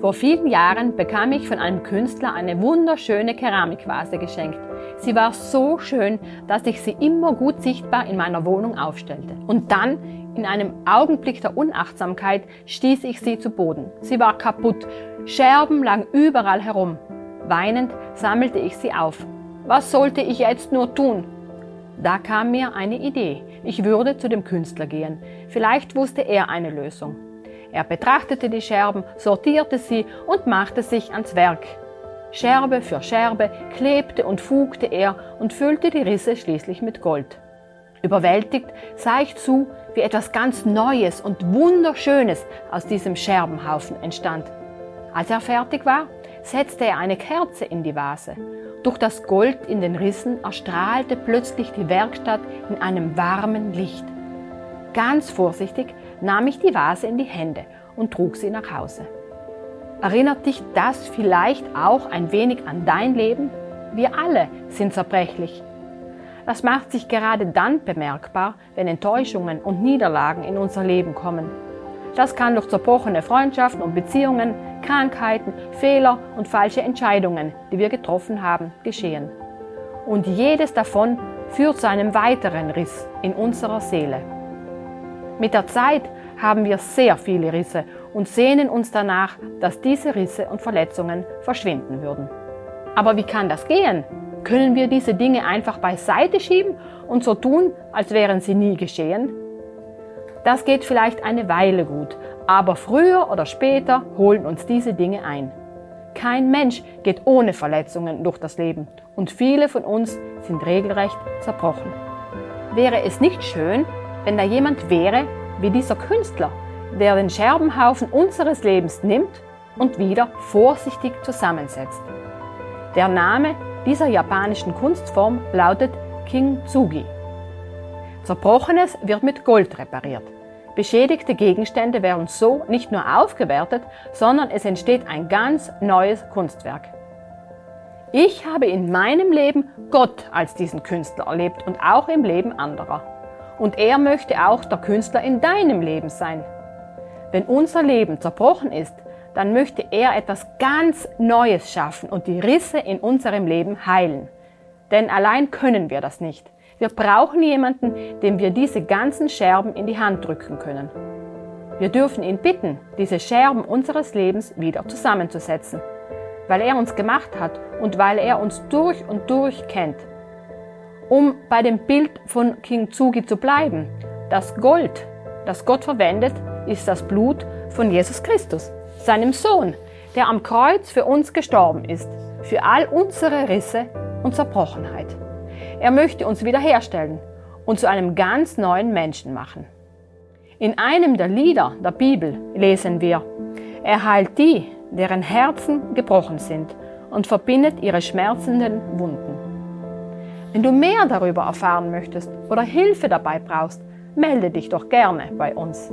Vor vielen Jahren bekam ich von einem Künstler eine wunderschöne Keramikvase geschenkt. Sie war so schön, dass ich sie immer gut sichtbar in meiner Wohnung aufstellte. Und dann, in einem Augenblick der Unachtsamkeit, stieß ich sie zu Boden. Sie war kaputt. Scherben lagen überall herum. Weinend sammelte ich sie auf. Was sollte ich jetzt nur tun? Da kam mir eine Idee. Ich würde zu dem Künstler gehen. Vielleicht wusste er eine Lösung. Er betrachtete die Scherben, sortierte sie und machte sich ans Werk. Scherbe für Scherbe klebte und fugte er und füllte die Risse schließlich mit Gold. Überwältigt sah ich zu, wie etwas ganz Neues und Wunderschönes aus diesem Scherbenhaufen entstand. Als er fertig war, setzte er eine Kerze in die Vase. Durch das Gold in den Rissen erstrahlte plötzlich die Werkstatt in einem warmen Licht. Ganz vorsichtig nahm ich die Vase in die Hände und trug sie nach Hause. Erinnert dich das vielleicht auch ein wenig an dein Leben? Wir alle sind zerbrechlich. Das macht sich gerade dann bemerkbar, wenn Enttäuschungen und Niederlagen in unser Leben kommen. Das kann durch zerbrochene Freundschaften und Beziehungen, Krankheiten, Fehler und falsche Entscheidungen, die wir getroffen haben, geschehen. Und jedes davon führt zu einem weiteren Riss in unserer Seele. Mit der Zeit haben wir sehr viele Risse und sehnen uns danach, dass diese Risse und Verletzungen verschwinden würden. Aber wie kann das gehen? Können wir diese Dinge einfach beiseite schieben und so tun, als wären sie nie geschehen? Das geht vielleicht eine Weile gut, aber früher oder später holen uns diese Dinge ein. Kein Mensch geht ohne Verletzungen durch das Leben und viele von uns sind regelrecht zerbrochen. Wäre es nicht schön, wenn da jemand wäre wie dieser Künstler, der den Scherbenhaufen unseres Lebens nimmt und wieder vorsichtig zusammensetzt. Der Name dieser japanischen Kunstform lautet Kintsugi. Zerbrochenes wird mit Gold repariert. Beschädigte Gegenstände werden so nicht nur aufgewertet, sondern es entsteht ein ganz neues Kunstwerk. Ich habe in meinem Leben Gott als diesen Künstler erlebt und auch im Leben anderer. Und er möchte auch der Künstler in deinem Leben sein. Wenn unser Leben zerbrochen ist, dann möchte er etwas ganz Neues schaffen und die Risse in unserem Leben heilen. Denn allein können wir das nicht. Wir brauchen jemanden, dem wir diese ganzen Scherben in die Hand drücken können. Wir dürfen ihn bitten, diese Scherben unseres Lebens wieder zusammenzusetzen, weil er uns gemacht hat und weil er uns durch und durch kennt. Um bei dem Bild von King Tsugi zu bleiben, das Gold, das Gott verwendet, ist das Blut von Jesus Christus, seinem Sohn, der am Kreuz für uns gestorben ist, für all unsere Risse und Zerbrochenheit. Er möchte uns wiederherstellen und zu einem ganz neuen Menschen machen. In einem der Lieder der Bibel lesen wir, er heilt die, deren Herzen gebrochen sind und verbindet ihre schmerzenden Wunden. Wenn du mehr darüber erfahren möchtest oder Hilfe dabei brauchst, melde dich doch gerne bei uns.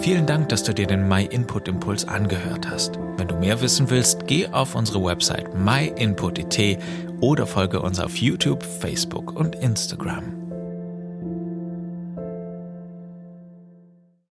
Vielen Dank, dass du dir den My Input Impuls angehört hast. Wenn du mehr wissen willst, geh auf unsere Website myinput.it oder folge uns auf YouTube, Facebook und Instagram.